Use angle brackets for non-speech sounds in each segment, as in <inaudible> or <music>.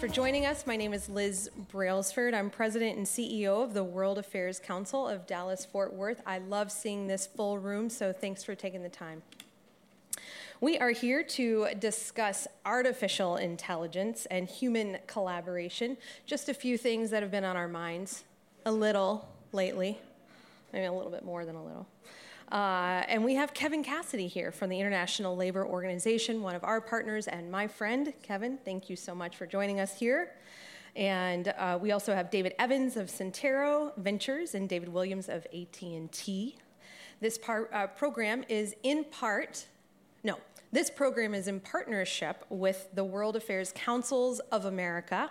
For joining us. My name is Liz Brailsford. I'm president and CEO of the World Affairs Council of Dallas Fort Worth. I love seeing this full room, so thanks for taking the time. We are here to discuss artificial intelligence and human collaboration. Just a few things that have been on our minds a little lately, maybe a little bit more than a little. Uh, and we have Kevin Cassidy here from the International Labor Organization, one of our partners and my friend. Kevin, thank you so much for joining us here. And uh, we also have David Evans of Sentiero Ventures and David Williams of AT&T. This par- uh, program is in part, no, this program is in partnership with the World Affairs Councils of America,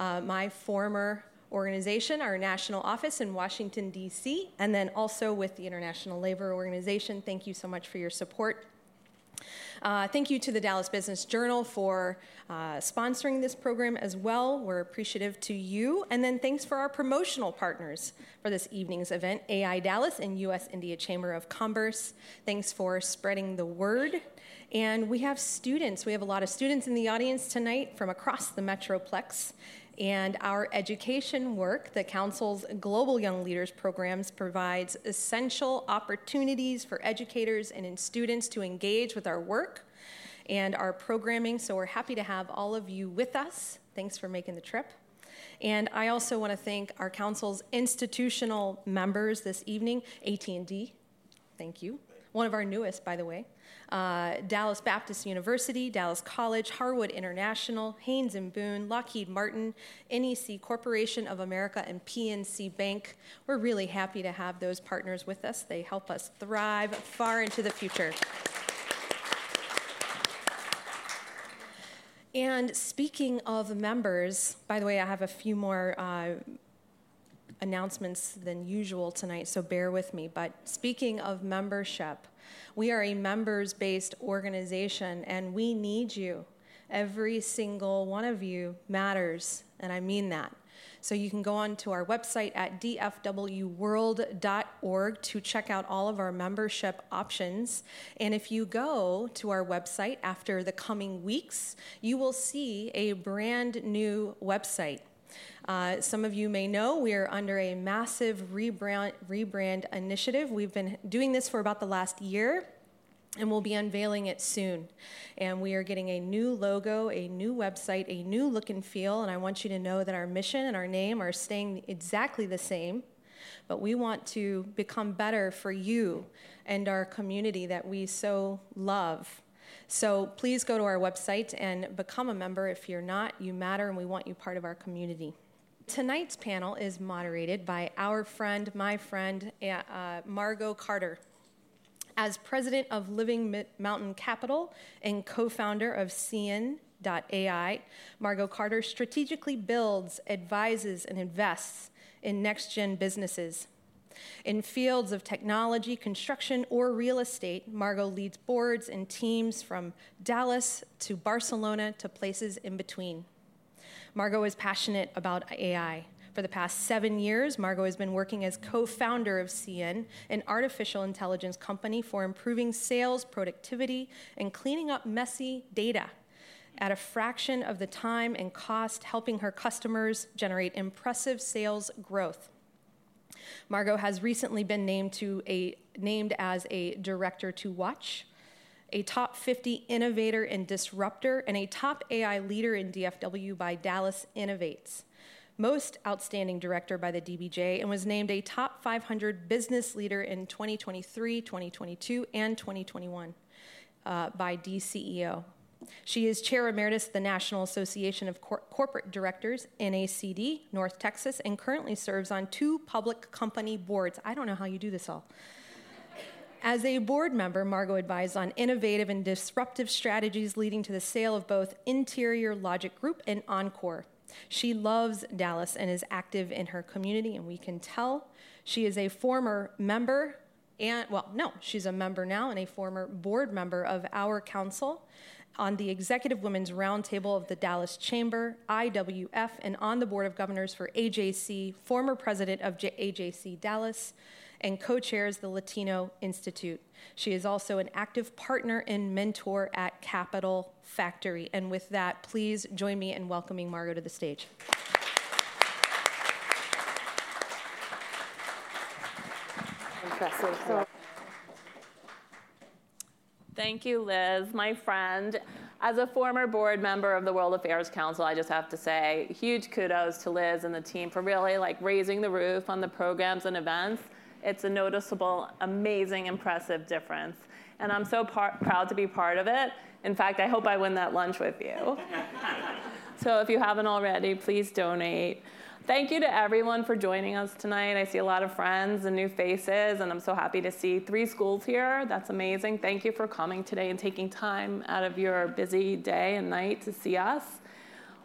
uh, my former organization, our national office in Washington, D.C., and then also with the International Labor Organization. Thank you so much for your support. Uh, thank you to the Dallas Business Journal for uh, sponsoring this program as well. We're appreciative to you. And then thanks for our promotional partners for this evening's event AI Dallas and U.S. India Chamber of Commerce. Thanks for spreading the word. And we have students. We have a lot of students in the audience tonight from across the Metroplex. And our education work, the Council's Global Young Leaders programs, provides essential opportunities for educators and students to engage with our work and our programming. So we're happy to have all of you with us. Thanks for making the trip. And I also want to thank our council's institutional members this evening, AT&T. Thank you. One of our newest, by the way uh, Dallas Baptist University, Dallas College, Harwood International, Haynes and Boone, Lockheed Martin, NEC Corporation of America, and PNC Bank. We're really happy to have those partners with us. They help us thrive far into the future. And speaking of members, by the way, I have a few more uh, announcements than usual tonight, so bear with me. But speaking of membership, we are a members based organization and we need you. Every single one of you matters, and I mean that. So you can go on to our website at dfwworld.org to check out all of our membership options. And if you go to our website after the coming weeks, you will see a brand new website. Uh, some of you may know we are under a massive rebrand, rebrand initiative. We've been doing this for about the last year and we'll be unveiling it soon. And we are getting a new logo, a new website, a new look and feel. And I want you to know that our mission and our name are staying exactly the same. But we want to become better for you and our community that we so love. So please go to our website and become a member. If you're not, you matter, and we want you part of our community. Tonight's panel is moderated by our friend, my friend, uh, Margot Carter. As president of Living Mountain Capital and co founder of CN.ai, Margot Carter strategically builds, advises, and invests in next gen businesses. In fields of technology, construction, or real estate, Margot leads boards and teams from Dallas to Barcelona to places in between. Margot is passionate about AI. For the past seven years, Margot has been working as co founder of CN, an artificial intelligence company for improving sales productivity and cleaning up messy data at a fraction of the time and cost, helping her customers generate impressive sales growth. Margot has recently been named, to a, named as a director to watch a top 50 innovator and disruptor, and a top AI leader in DFW by Dallas Innovates. Most outstanding director by the DBJ, and was named a top 500 business leader in 2023, 2022, and 2021 uh, by DCEO. She is chair emeritus of the National Association of Cor- Corporate Directors, NACD, North Texas, and currently serves on two public company boards. I don't know how you do this all. As a board member, Margot advised on innovative and disruptive strategies leading to the sale of both Interior Logic Group and Encore. She loves Dallas and is active in her community, and we can tell. She is a former member, and well, no, she's a member now and a former board member of our council on the Executive Women's Roundtable of the Dallas Chamber, IWF, and on the Board of Governors for AJC, former president of AJC Dallas, and co chairs the Latino Institute. She is also an active partner and mentor at Capital Factory. And with that, please join me in welcoming Margot to the stage. Impressive. Thank you, Liz, my friend. As a former board member of the World Affairs Council, I just have to say huge kudos to Liz and the team for really like raising the roof on the programs and events. It's a noticeable, amazing, impressive difference. And I'm so par- proud to be part of it. In fact, I hope I win that lunch with you. <laughs> so if you haven't already, please donate. Thank you to everyone for joining us tonight. I see a lot of friends and new faces, and I'm so happy to see three schools here. That's amazing. Thank you for coming today and taking time out of your busy day and night to see us.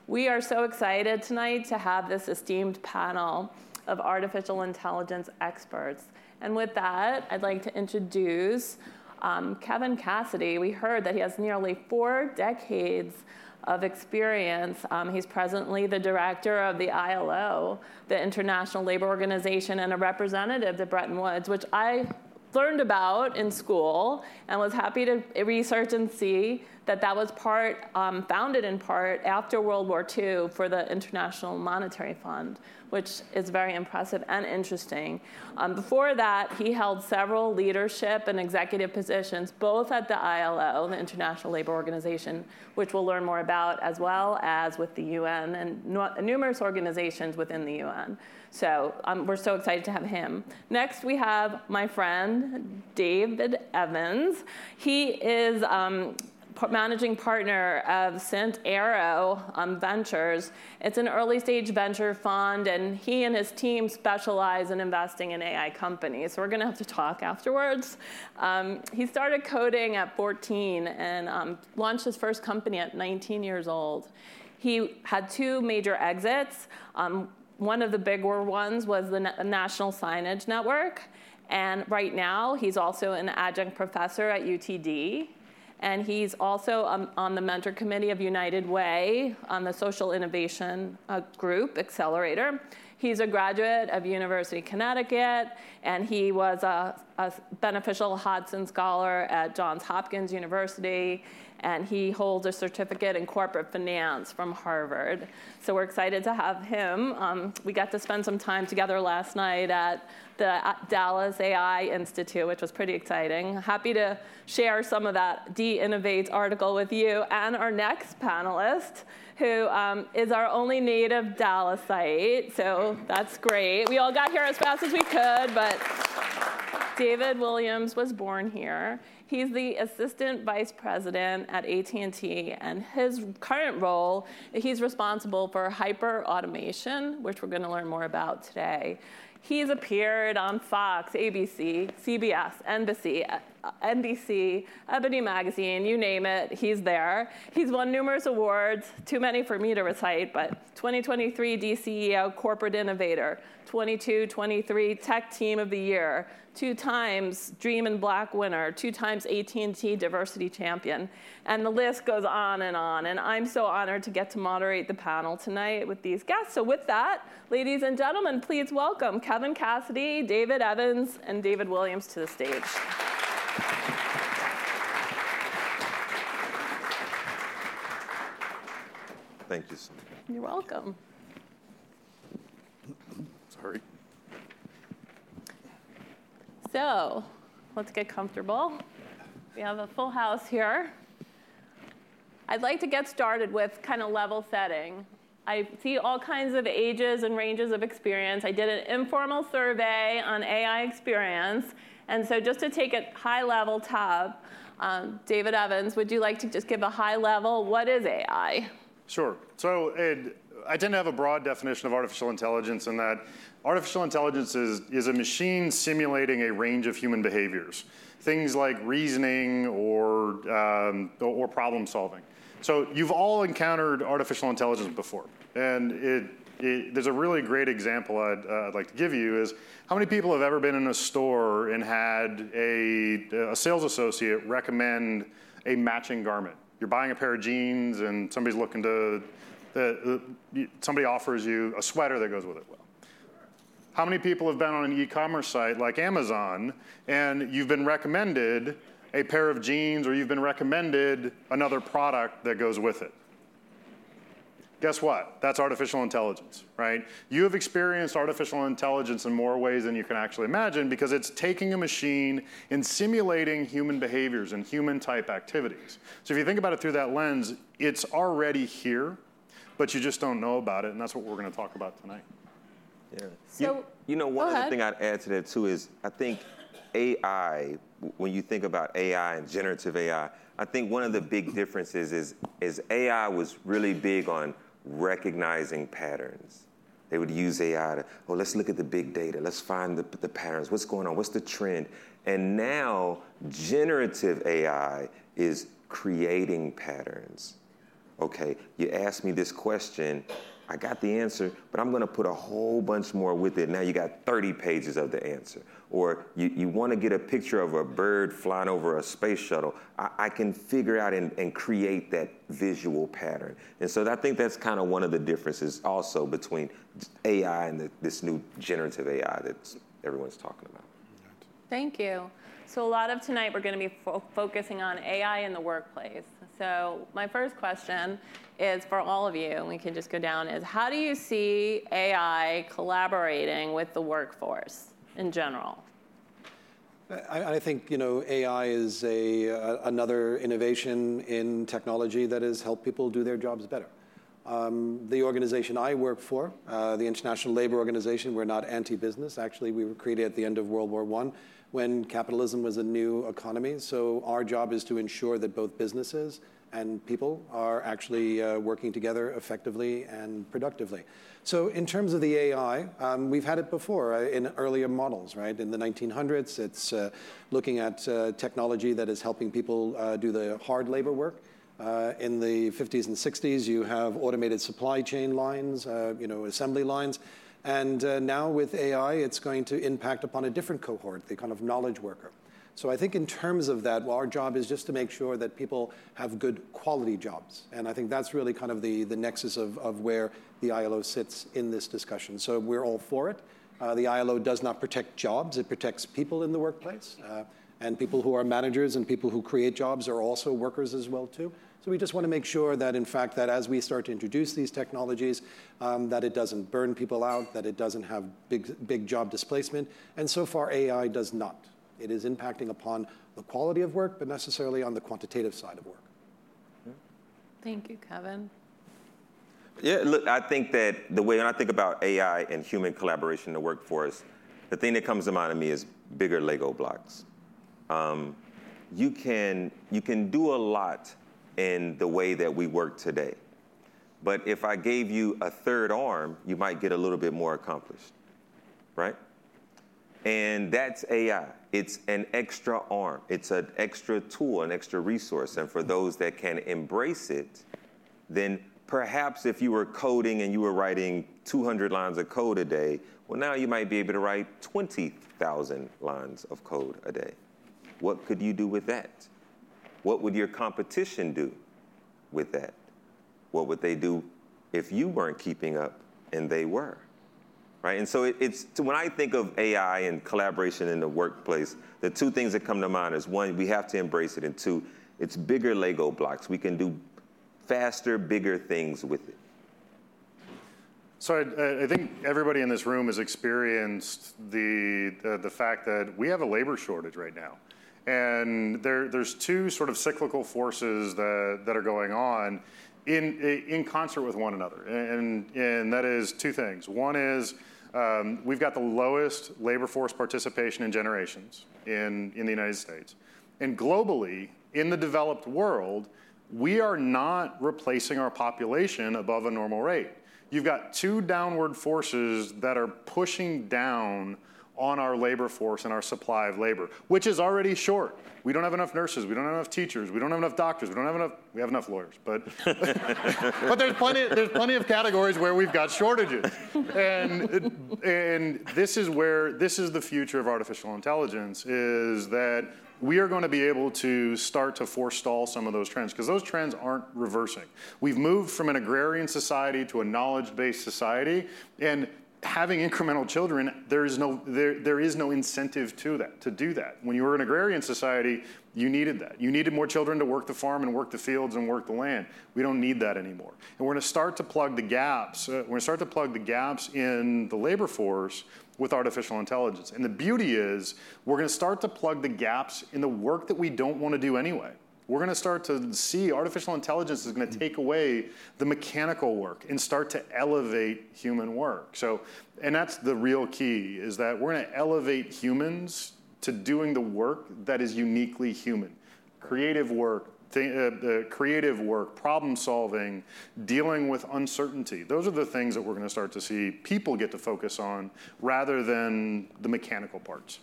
We are so excited tonight to have this esteemed panel of artificial intelligence experts. And with that, I'd like to introduce um, Kevin Cassidy. We heard that he has nearly four decades of experience. Um, he's presently the director of the ILO, the International Labor Organization, and a representative to Bretton Woods, which I learned about in school and was happy to research and see that that was part um, founded in part after World War II for the International Monetary Fund, which is very impressive and interesting. Um, before that, he held several leadership and executive positions, both at the ILO, the International Labor Organization, which we'll learn more about, as well as with the UN and numerous organizations within the UN. So um, we're so excited to have him. Next, we have my friend David Evans. He is um, managing partner of Sentiero um, Ventures. It's an early stage venture fund, and he and his team specialize in investing in AI companies. So we're going to have to talk afterwards. Um, he started coding at 14 and um, launched his first company at 19 years old. He had two major exits. Um, one of the bigger ones was the National Signage Network. And right now, he's also an adjunct professor at UTD and he's also um, on the mentor committee of United Way on the social innovation uh, group accelerator. He's a graduate of University of Connecticut, and he was a, a beneficial Hodson Scholar at Johns Hopkins University, and he holds a certificate in corporate finance from Harvard. So we're excited to have him. Um, we got to spend some time together last night at the Dallas AI Institute, which was pretty exciting. Happy to share some of that D Innovate article with you and our next panelist, who um, is our only native Dallasite. So that's great. We all got here as fast as we could, but David Williams was born here. He's the assistant vice president at AT&T, and his current role, he's responsible for hyper automation, which we're going to learn more about today. He's appeared on Fox, ABC, CBS, NBC, NBC, Ebony Magazine, you name it, he's there. He's won numerous awards, too many for me to recite, but 2023 DCEO Corporate Innovator, 22 23 Tech Team of the Year, two times Dream in Black winner, two times AT&T Diversity Champion, and the list goes on and on. And I'm so honored to get to moderate the panel tonight with these guests. So with that, ladies and gentlemen, please welcome Kevin Cassidy, David Evans, and David Williams to the stage. Thank you. so much. You're welcome. Sorry. So let's get comfortable. We have a full house here. I'd like to get started with kind of level setting. I see all kinds of ages and ranges of experience. I did an informal survey on AI experience. And so, just to take a high level top, um, David Evans, would you like to just give a high level? What is AI? Sure. So, it, I tend to have a broad definition of artificial intelligence in that artificial intelligence is, is a machine simulating a range of human behaviors, things like reasoning or, um, or problem solving. So you've all encountered artificial intelligence before, and it, it, there's a really great example I'd, uh, I'd, like to give you is how many people have ever been in a store and had a, a sales associate recommend a matching garment? You're buying a pair of jeans and somebody's looking to, uh, somebody offers you a sweater that goes with it. Well, How many people have been on an e-commerce site like Amazon and you've been recommended a pair of jeans or you've been recommended another product that goes with it? Guess what? That's artificial intelligence, right? You have experienced artificial intelligence in more ways than you can actually imagine because it's taking a machine and simulating human behaviors and human type activities. So if you think about it through that lens, it's already here, but you just don't know about it, and that's what we're going to talk about tonight. Yeah. So- you, you know, one other ahead. thing I'd add to that too is I think AI, when you think about AI and generative AI, I think one of the big differences is, is AI was really big on recognizing patterns. They would use AI to, oh, let's look at the big data. Let's find the, the patterns. What's going on? What's the trend? And now, generative AI is creating patterns. Okay, you asked me this question, I got the answer, but I'm gonna put a whole bunch more with it. Now you got 30 pages of the answer. Or you, you wanna get a picture of a bird flying over a space shuttle. I, I can figure out and, and create that visual pattern. And so I think that's kind of one of the differences also between AI and the, this new generative AI that everyone's talking about. Thank you. So a lot of tonight we're going to be fo- focusing on AI in the workplace. So my first question is for all of you, and we can just go down, is how do you see AI collaborating with the workforce in general? I, I think you know AI is a, another innovation in technology that has helped people do their jobs better. Um, the organization I work for, uh, the International Labor Organization, we're not anti-business. Actually, we were created at the end of World War I when capitalism was a new economy. So our job is to ensure that both businesses and people are actually uh, working together effectively and productively. So in terms of the AI, um, we've had it before uh, in earlier models, right? In the 1900s, it's uh, looking at technology that is helping people do the hard labor work. In the 50s and 60s, you have automated supply chain lines, you know, assembly lines. And uh, now with AI, it's going to impact upon a different cohort, the kind of knowledge worker. So I think in terms of that, well, our job is just to make sure that people have good quality jobs. And I think that's really kind of the, the nexus of, of where the ILO sits in this discussion. So we're all for it. Uh, the ILO does not protect jobs, it protects people in the workplace. Uh, and people who are managers and people who create jobs are also workers as well too. So we just want to make sure that, in fact, that as we start to introduce these technologies, um, that it doesn't burn people out, that it doesn't have big, big job displacement. And so far, AI does not. It is impacting upon the quality of work, but necessarily on the quantitative side of work. Thank you, Kevin. Yeah, look, I think that the way when I think about AI and human collaboration in the workforce, the thing that comes to mind to me is bigger Lego blocks. Um, you can you can do a lot in the way that we work today, but if I gave you a third arm, you might get a little bit more accomplished, right? And that's AI. It's an extra arm. It's an extra tool, an extra resource. And for those that can embrace it, then perhaps if you were coding and you were writing 200 lines of code a day, well, now you might be able to write 20,000 lines of code a day. What could you do with that? What would your competition do with that? What would they do if you weren't keeping up and they were? Right? And so it, it's when I think of AI and collaboration in the workplace, the two things that come to mind is one, we have to embrace it, and two, it's bigger Lego blocks. We can do faster, bigger things with it. So I, I think everybody in this room has experienced the, the, the fact that we have a labor shortage right now. And there, there's two sort of cyclical forces that, that are going on in, in concert with one another. And, and that is two things. One is um, we've got the lowest labor force participation in generations in, in the United States. And globally, in the developed world, we are not replacing our population above a normal rate. You've got two downward forces that are pushing down on our labor force and our supply of labor, which is already short. We don't have enough nurses, we don't have enough teachers, we don't have enough doctors, we don't have enough, we have enough lawyers, but, <laughs> but there's, plenty, there's plenty of categories where we've got shortages. And, and this is where, this is the future of artificial intelligence, is that we are going to be able to start to forestall some of those trends because those trends aren't reversing. We've moved from an agrarian society to a knowledge based society, and having incremental children, there is no there, there is no incentive to that to do that. When you were an agrarian society, you needed that. You needed more children to work the farm and work the fields and work the land. We don't need that anymore. And we're going to start to plug the gaps. Uh, we're going to start to plug the gaps in the labor force with artificial intelligence. And the beauty is, we're going to start to plug the gaps in the work that we don't want to do anyway. We're going to start to see artificial intelligence is going to take away the mechanical work and start to elevate human work. So, and that's the real key is that we're going to elevate humans to doing the work that is uniquely human. Creative work, th- uh, creative work, problem solving, dealing with uncertainty. Those are the things that we're going to start to see people get to focus on rather than the mechanical parts.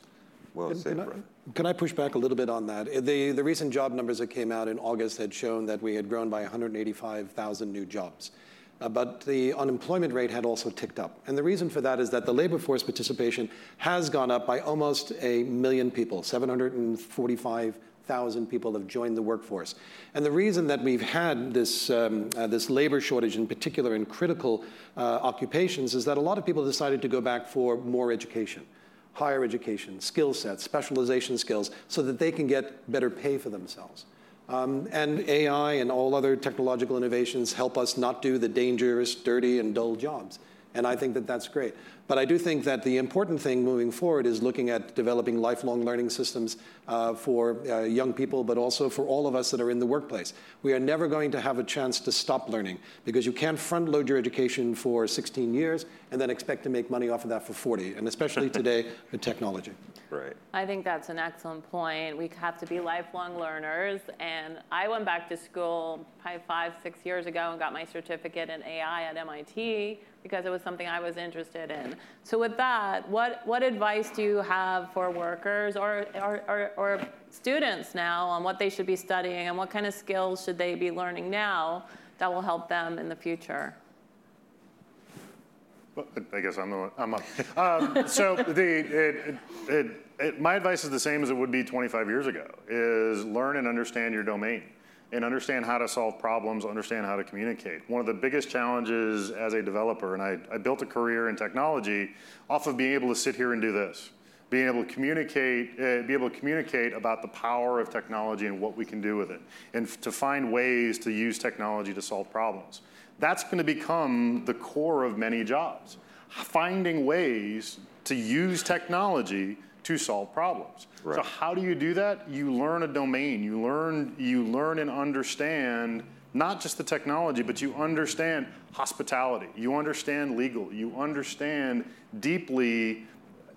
Well said, can, I, can I push back a little bit on that? The, the recent job numbers that came out in August had shown that we had grown by 185,000 new jobs. Uh, but the unemployment rate had also ticked up. And the reason for that is that the labor force participation has gone up by almost a million people, 745,000 people have joined the workforce. And the reason that we've had this, um, uh, this labor shortage, in particular in critical uh, occupations, is that a lot of people decided to go back for more education higher education, skill sets, specialization skills, so that they can get better pay for themselves. Um, and AI and all other technological innovations help us not do the dangerous, dirty, and dull jobs. And I think that that's great. But I do think that the important thing moving forward is looking at developing lifelong learning systems uh, for uh, young people, but also for all of us that are in the workplace. We are never going to have a chance to stop learning because you can't front load your education for 16 years and then expect to make money off of that for 40, and especially <laughs> today with technology. Right. I think that's an excellent point. We have to be lifelong learners. And I went back to school probably five, six years ago and got my certificate in AI at MIT because it was something I was interested in. So with that, what, what advice do you have for workers or, or, or, or students now on what they should be studying and what kind of skills should they be learning now that will help them in the future? I guess I'm, the, I'm up. Um, so the, it, it, it, my advice is the same as it would be 25 years ago, is learn and understand your domain and understand how to solve problems, understand how to communicate. One of the biggest challenges as a developer, and I, I built a career in technology off of being able to sit here and do this being able to communicate, uh, be able to communicate about the power of technology and what we can do with it, and f- to find ways to use technology to solve problems. That's going to become the core of many jobs. Finding ways to use technology to solve problems. Right. So how do you do that? You learn a domain. You learn you learn and understand not just the technology, but you understand hospitality. You understand legal. You understand deeply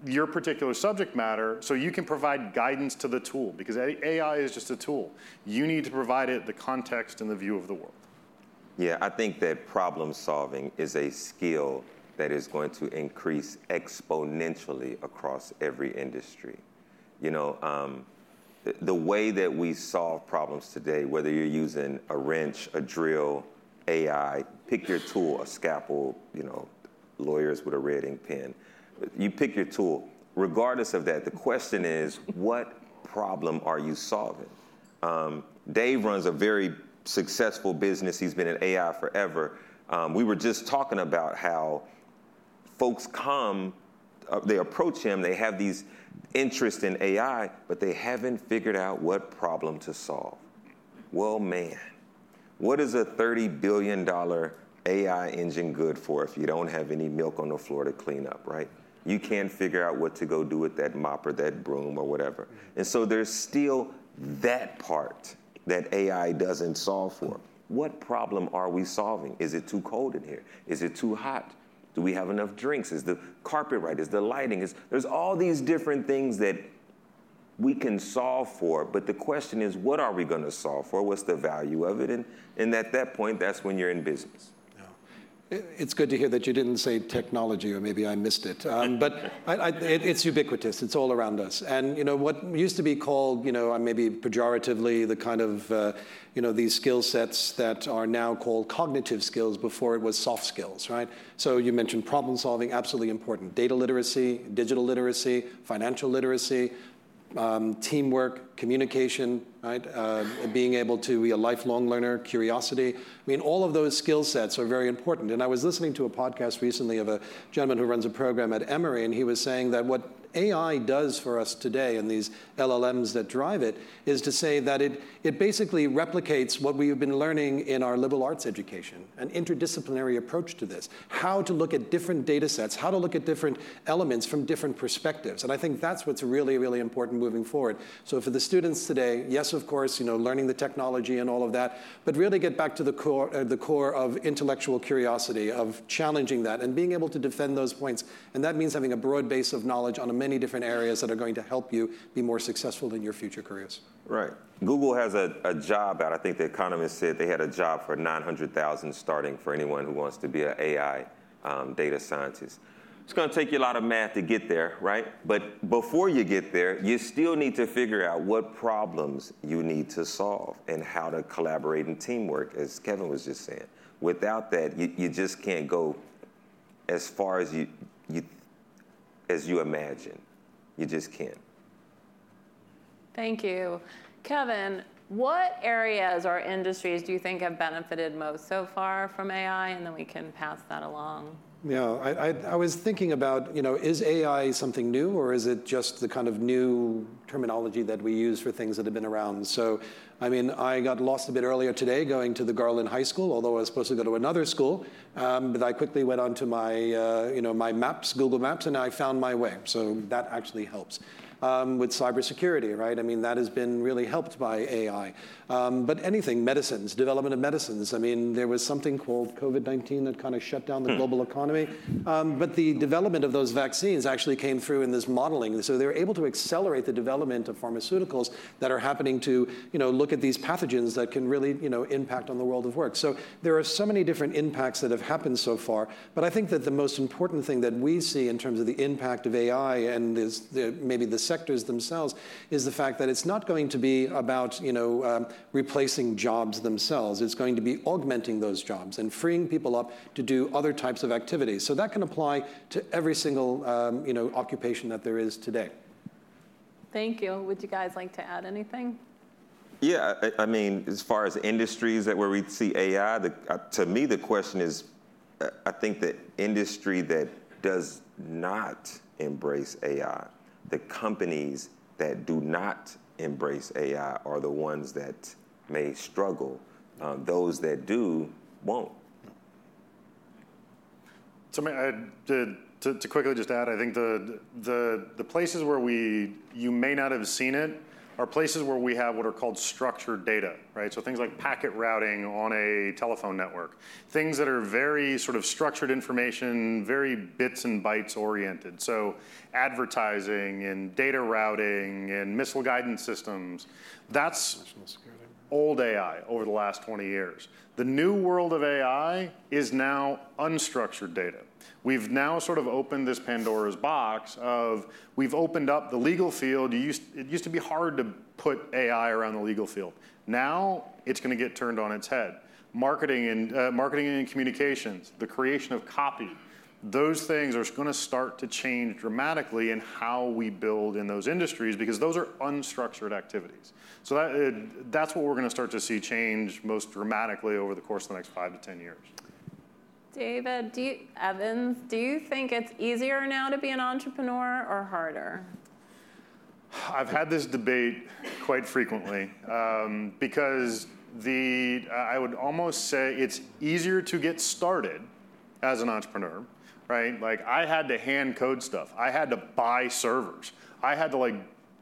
your particular subject matter so you can provide guidance to the tool because AI is just a tool. You need to provide it the context and the view of the world. Yeah, I think that problem solving is a skill that is going to increase exponentially across every industry. You know, um, the, way that we solve problems today, whether you're using a wrench, a drill, AI, pick your tool, a scalpel, you know, lawyers with a red ink pen, you pick your tool. Regardless of that, the question is, what problem are you solving? Um, Dave runs a very successful business. He's been in AI forever. Um, we were just talking about how folks come, uh, they approach him, they have these interest in AI, but they haven't figured out what problem to solve. Well, man, what is a $30 billion AI engine good for if you don't have any milk on the floor to clean up, right? You can't figure out what to go do with that mop or that broom or whatever. And so there's still that part that AI doesn't solve for. What problem are we solving? Is it too cold in here? Is it too hot? Do we have enough drinks? Is the carpet right? Is the lighting? Is, there's all these different things that we can solve for, but the question is, what are we going to solve for? What's the value of it? And, and at that point, that's when you're in business. It's good to hear that you didn't say technology, or maybe I missed it. Um, <laughs> but I, I, it, it's ubiquitous. It's all around us. And you know what used to be called, you know, maybe pejoratively, the kind of, uh, you know, these skill sets that are now called cognitive skills. Before it was soft skills, right? So you mentioned problem solving, absolutely important. Data literacy, digital literacy, financial literacy, um, teamwork, communication, right? Uh, being able to be a lifelong learner, curiosity. I mean, all of those skill sets are very important. And I was listening to a podcast recently of a gentleman who runs a program at Emory, and he was saying that what AI does for us today and these LLMs that drive it is to say that it, it basically replicates what we've been learning in our liberal arts education, an interdisciplinary approach to this, how to look at different data sets, how to look at different elements from different perspectives. And I think that's what's really, really important moving forward. So for the students today, yes, of course, you know, learning the technology and all of that, but really get back to the core, uh, the core of intellectual curiosity, of challenging that and being able to defend those points. And that means having a broad base of knowledge on a many different areas that are going to help you be more successful in your future careers. Right. Google has a, a job out. I think the Economist said they had a job for 900,000 starting for anyone who wants to be an AI um, data scientist. It's going to take you a lot of math to get there, right? But before you get there, you still need to figure out what problems you need to solve and how to collaborate and teamwork, as Kevin was just saying. Without that, you, you just can't go as far as you, you as you imagine. You just can't. Thank you. Kevin, what areas or industries do you think have benefited most so far from AI? And then we can pass that along. Yeah, I, I, I, was thinking about, you know, is AI something new or is it just the kind of new terminology that we use for things that have been around? So, I mean, I got lost a bit earlier today going to the Garland High School, although I was supposed to go to another school. Um, but I quickly went onto my, uh, you know, my maps, Google Maps, and I found my way. So that actually helps um, with cybersecurity, right? I mean, that has been really helped by AI. Um, but anything, medicines, development of medicines. I mean, there was something called COVID 19 that kind of shut down the hmm. global economy. Um, but the development of those vaccines actually came through in this modeling. So they were able to accelerate the development of pharmaceuticals that are happening to, you know, look at these pathogens that can really, you know, impact on the world of work. So there are so many different impacts that have happened so far. But I think that the most important thing that we see in terms of the impact of AI and maybe the sectors themselves is the fact that it's not going to be about you know um, replacing jobs themselves. It's going to be augmenting those jobs and freeing people up to do other types of activities. So that can apply to every single um, you know occupation that there is today. Thank you. Would you guys like to add anything? Yeah, I, I mean, as far as industries that where we see AI, the, uh, to me the question is, uh, I think the industry that does not embrace AI the companies that do not embrace AI are the ones that may struggle. Um, those that do won't. So I, to, to, to, quickly just add, I think the, the, the places where we you may not have seen it are places where we have what are called structured data, right? So things like packet routing on a telephone network, things that are very sort of structured information, very bits and bytes oriented. So advertising and data routing and missile guidance systems, that's old AI over the last 20 years. The new world of AI is now unstructured data. We've now sort of opened this Pandora's box of we've opened up the legal field. Used, it used to be hard to put AI around the legal field. Now it's going to get turned on its head. Marketing and uh, marketing and communications, the creation of copy, those things are going to start to change dramatically in how we build in those industries because those are unstructured activities. So that, uh, that's what we're going to start to see change most dramatically over the course of the next five to 10 years. David, do you, Evans, do you think it's easier now to be an entrepreneur or harder? I've had this debate quite frequently um, because the I would almost say it's easier to get started as an entrepreneur, right? Like I had to hand code stuff. I had to buy servers. I had to like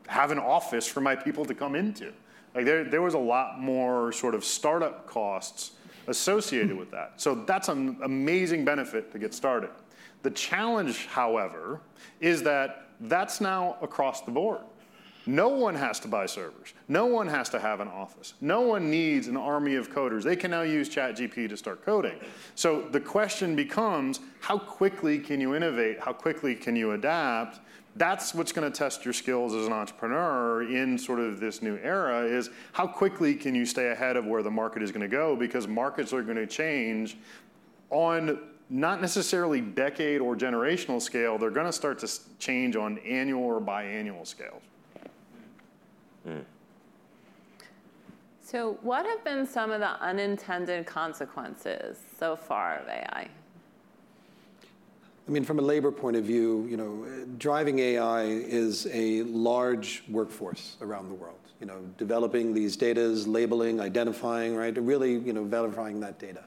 have an office for my people to come into. Like there, there was a lot more sort of startup costs associated with that. So that's an amazing benefit to get started. The challenge, however, is that that's now across the board. No one has to buy servers. No one has to have an office. No one needs an army of coders. They can now use ChatGPT to start coding. So the question becomes how quickly can you innovate? How quickly can you adapt? That's what's going to test your skills as an entrepreneur in sort of this new era is how quickly can you stay ahead of where the market is going to go because markets are going to change on not necessarily decade or generational scale they're going to start to change on annual or biannual scales Mm. So, what have been some of the unintended consequences so far of AI? I mean, from a labor point of view, you know, driving AI is a large workforce around the world. You know, developing these data, labeling, identifying, right, really, you know, verifying that data.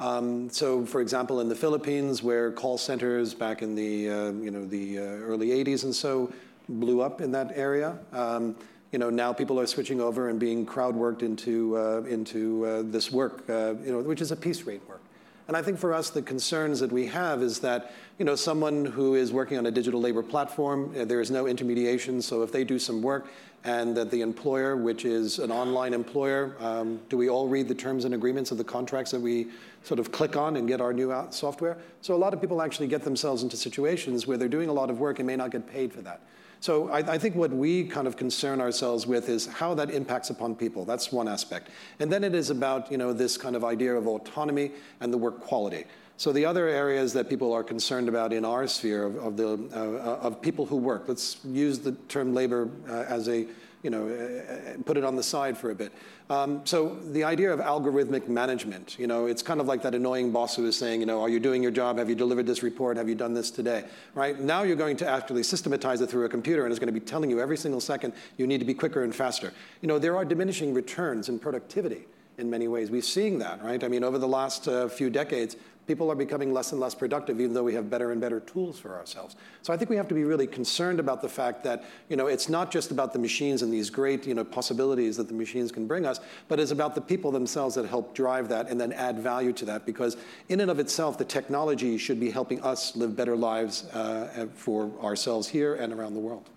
Um, so, for example, in the Philippines, where call centers back in the, uh, you know, the uh, early 80s and so blew up in that area. Um, you know, now people are switching over and being crowd worked into, uh, into uh, this work, uh, you know, which is a piece rate work. And I think for us, the concerns that we have is that, you know, someone who is working on a digital labor platform, uh, there is no intermediation. So if they do some work and that the employer, which is an online employer, um, do we all read the terms and agreements of the contracts that we sort of click on and get our new software? So a lot of people actually get themselves into situations where they're doing a lot of work and may not get paid for that. So I, I, think what we kind of concern ourselves with is how that impacts upon people. That's one aspect. And then it is about you know, this kind of idea of autonomy and the work quality. So the other areas that people are concerned about in our sphere of, of the, uh, of people who work, let's use the term labor uh, as a you know, uh, put it on the side for a bit. Um, so the idea of algorithmic management, you know, it's kind of like that annoying boss who is saying, you know, are you doing your job? Have you delivered this report? Have you done this today? Right? Now you're going to actually systematize it through a computer and it's going to be telling you every single second you need to be quicker and faster. You know, there are diminishing returns in productivity in many ways. We're seeing that, right? I mean, over the last uh, few decades, people are becoming less and less productive, even though we have better and better tools for ourselves. So I think we have to be really concerned about the fact that you know it's not just about the machines and these great you know possibilities that the machines can bring us, but it's about the people themselves that help drive that and then add value to that. Because in and of itself, the technology should be helping us live better lives uh, for ourselves here and around the world.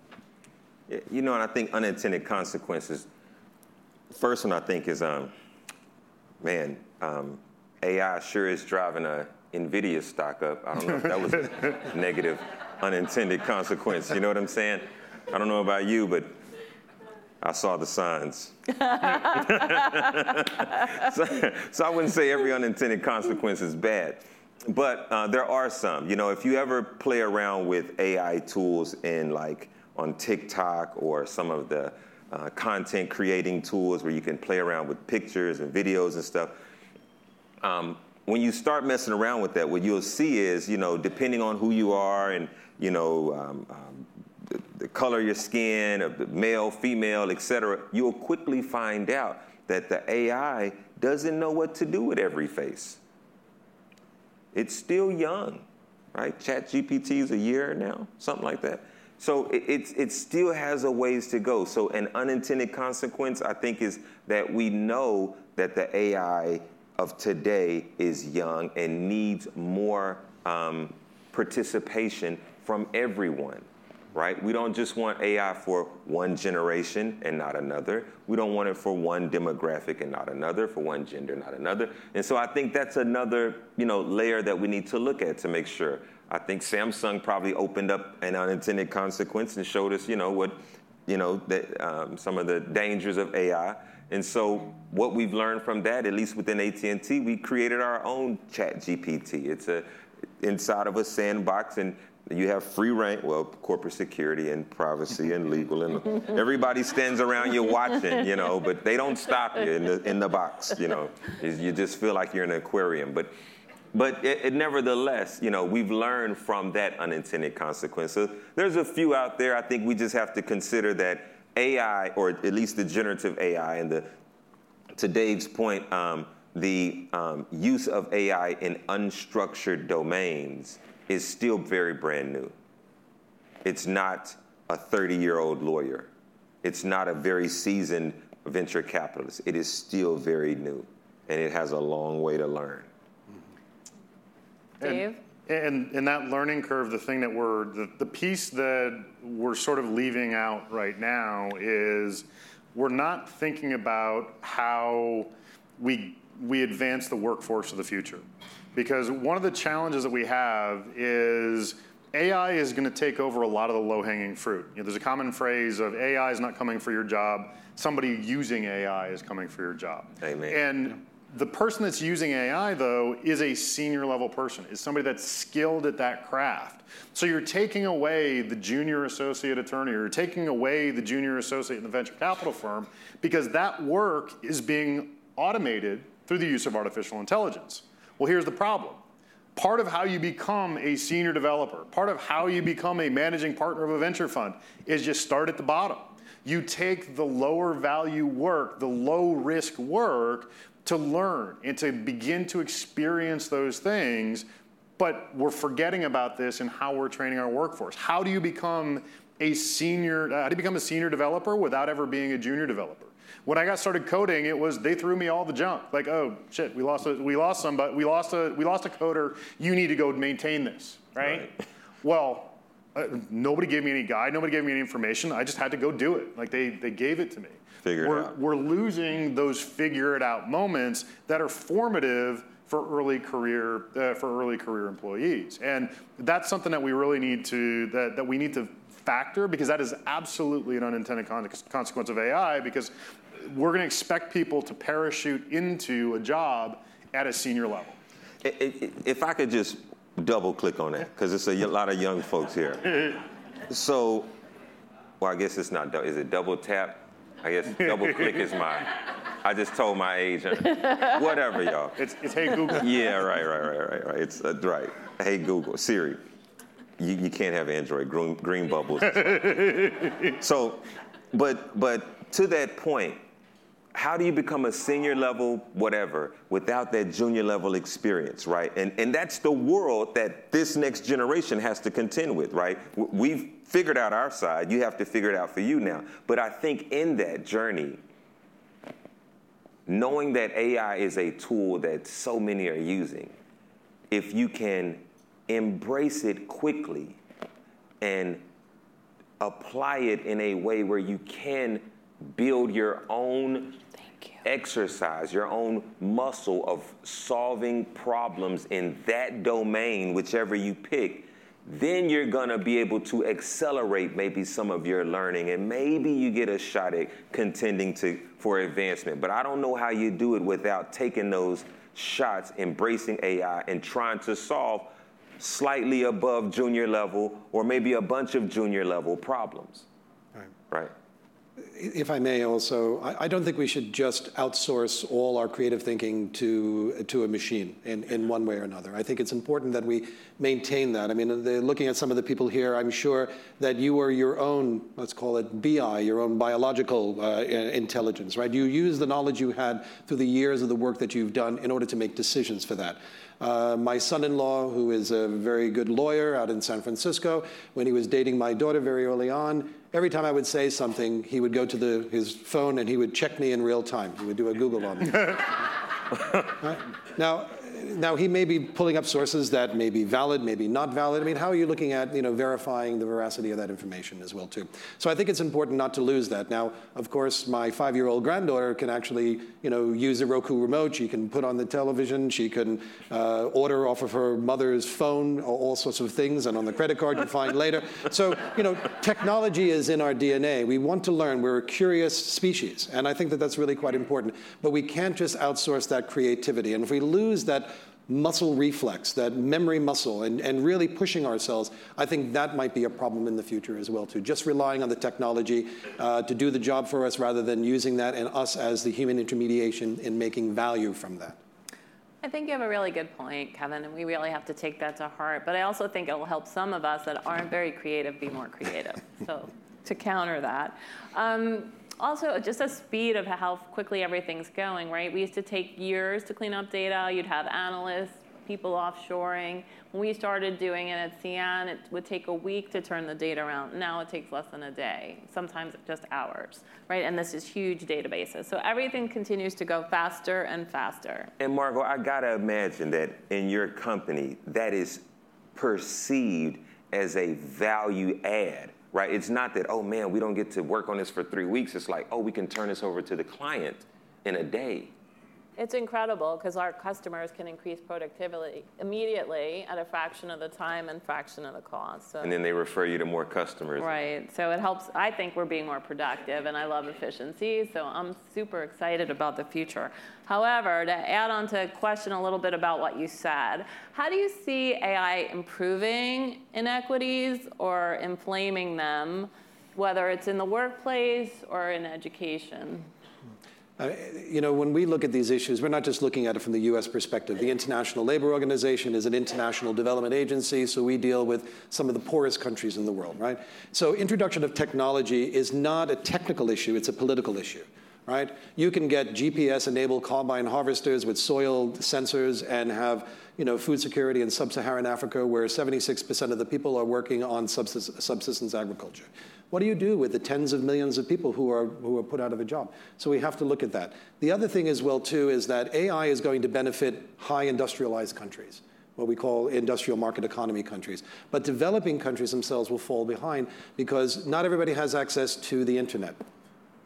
You know, and I think unintended consequences. First one I think is, um, man. Um, AI sure is driving a NVIDIA stock up. I don't know if that was a <laughs> negative, unintended consequence. You know what I'm saying? I don't know about you, but I saw the signs. <laughs> so, so, I wouldn't say every unintended consequence is bad, but uh, there are some. You know, if you ever play around with AI tools in like on TikTok or some of the uh, content creating tools where you can play around with pictures and videos and stuff, um, when you start messing around with that, what you'll see is, you know, depending on who you are and, you know, um, um, the, the, color of your skin, male, female, et cetera, you'll quickly find out that the AI doesn't know what to do with every face. It's still young, right? Chat GPT is a year now, something like that. So it, it, it still has a ways to go. So an unintended consequence, I think, is that we know that the AI of today is young and needs more um, participation from everyone, right? We don't just want AI for one generation and not another. We don't want it for one demographic and not another, for one gender, not another. And so I think that's another, you know, layer that we need to look at to make sure. I think Samsung probably opened up an unintended consequence and showed us, you know, what, you know, that, um, some of the dangers of AI. And so what we've learned from that, at least within AT&T, we created our own chat GPT. It's a inside of a sandbox and you have free reign, well, corporate security and privacy and legal, and <laughs> everybody stands around you watching, you know, but they don't stop you in the, in the box, you know. You just feel like you're in an aquarium. But, but it, it, nevertheless, you know, we've learned from that unintended consequence. So there's a few out there. I think we just have to consider that AI, or at least the generative AI, and the, to Dave's point, um, the um, use of AI in unstructured domains is still very brand new. It's not a 30 year old lawyer, it's not a very seasoned venture capitalist. It is still very new, and it has a long way to learn. Dave? And in that learning curve, the thing that we're, the, the piece that we're sort of leaving out right now is we're not thinking about how we, we advance the workforce of the future. Because one of the challenges that we have is AI is going to take over a lot of the low hanging fruit. You know, there's a common phrase of AI is not coming for your job, somebody using AI is coming for your job. Amen. And The person that's using AI, though, is a senior level person, is somebody that's skilled at that craft. So you're taking away the junior associate attorney, or you're taking away the junior associate in the venture capital firm, because that work is being automated through the use of artificial intelligence. Well, here's the problem. Part of how you become a senior developer, part of how you become a managing partner of a venture fund, is you start at the bottom. You take the lower value work, the low risk work, to learn and to begin to experience those things. But we're forgetting about this and how we're training our workforce. How do you become a senior? Uh, how do you become a senior developer without ever being a junior developer? When I got started coding, it was they threw me all the junk. Like, oh shit, we lost a, we lost somebody, we lost a we lost a coder. You need to go maintain this, right? right. Well, uh, nobody gave me any guide. Nobody gave me any information. I just had to go do it. Like they they gave it to me. Figure we're, out. We're losing those figure it out moments that are formative for early career uh, for early career employees, and that's something that we really need to that, that we need to factor because that is absolutely an unintended consequence of AI because we're going to expect people to parachute into a job at a senior level. If I could just double click on that because it's a lot of young folks here. <laughs> So, well, I guess it's not. Is it double tap? I guess double click is my. I just told my agent. <laughs> Whatever, y'all. It's, it's Hey Google. Yeah, right, right, right, right, right. It's uh, right. Hey Google, Siri. You, you can't have Android. Green, green bubbles. <laughs> so, but but to that point, how do you become a senior level whatever without that junior level experience right and and that's the world that this next generation has to contend with right we've figured out our side. You have to figure it out for you now. But i think in that journey knowing that ai is a tool that so many are using if you can embrace it quickly and apply it in a way where you can build your own exercise, your own muscle of solving problems in that domain, whichever you pick, then you're gonna be able to accelerate maybe some of your learning and maybe you get a shot at contending to for advancement. But I don't know how you do it without taking those shots, embracing AI, and trying to solve slightly above junior level or maybe a bunch of junior level problems. Right. Right if I may also, I, I, don't think we should just outsource all our creative thinking to, to a machine in, in one way or another. I think it's important that we maintain that. I mean, the, looking at some of the people here, I'm sure that you are your own, let's call it BI, your own biological uh, intelligence, right? You use the knowledge you had through the years of the work that you've done in order to make decisions for that. Uh, my son-in-law, who is a very good lawyer out in San Francisco, when he was dating my daughter very early on, every time I would say something, he would go to the, his phone and he would check me in real time. He would do a Google on me. <laughs> right? Now, now he may be pulling up sources that may be valid, maybe not valid. I mean, how are you looking at you know verifying the veracity of that information as well too? So I think it's important not to lose that. Now, of course, my five-year-old granddaughter can actually you know use a Roku remote. She can put on the television. She can uh, order off of her mother's phone all sorts of things, and on the credit card you find later. So you know, technology is in our DNA. We want to learn. We're a curious species, and I think that that's really quite important. But we can't just outsource that creativity. And if we lose that muscle reflex, that memory muscle, and, and really pushing ourselves, I think that might be a problem in the future as well too. Just relying on the technology uh, to do the job for us rather than using that and us as the human intermediation in making value from that. I think you have a really good point, Kevin, and we really have to take that to heart. But I also think it will help some of us that aren't very creative be more creative. <laughs> so to counter that. Um, also, just a speed of how quickly everything's going, right? We used to take years to clean up data. You'd have analysts, people offshoring. When we started doing it at CN, it would take a week to turn the data around. Now it takes less than a day, sometimes just hours, right? And this is huge databases. So everything continues to go faster and faster. And Margot, I gotta imagine that in your company, that is perceived as a value add right? It's not that, oh man, we don't get to work on this for three weeks. It's like, oh, we can turn this over to the client in a day. It's incredible because our customers can increase productivity immediately at a fraction of the time and fraction of the cost. So. And then they refer you to more customers. Right. So it helps. I think we're being more productive, and I love efficiency. So I'm super excited about the future. However, to add on to a question a little bit about what you said, how do you see AI improving inequities or inflaming them, whether it's in the workplace or in education? Hmm. Uh, you know, when we look at these issues, we're not just looking at it from the U.S. perspective. The International Labor Organization is an international development agency, so we deal with some of the poorest countries in the world, right? So introduction of technology is not a technical issue, it's a political issue. Right? You can get GPS-enabled combine harvesters with soil sensors and have you know, food security in sub-Saharan Africa where 76% of the people are working on subsistence agriculture. What do you do with the tens of millions of people who are, who are put out of a job? So we have to look at that. The other thing as well, too, is that AI is going to benefit high industrialized countries what we call industrial market economy countries. But developing countries themselves will fall behind because not everybody has access to the internet.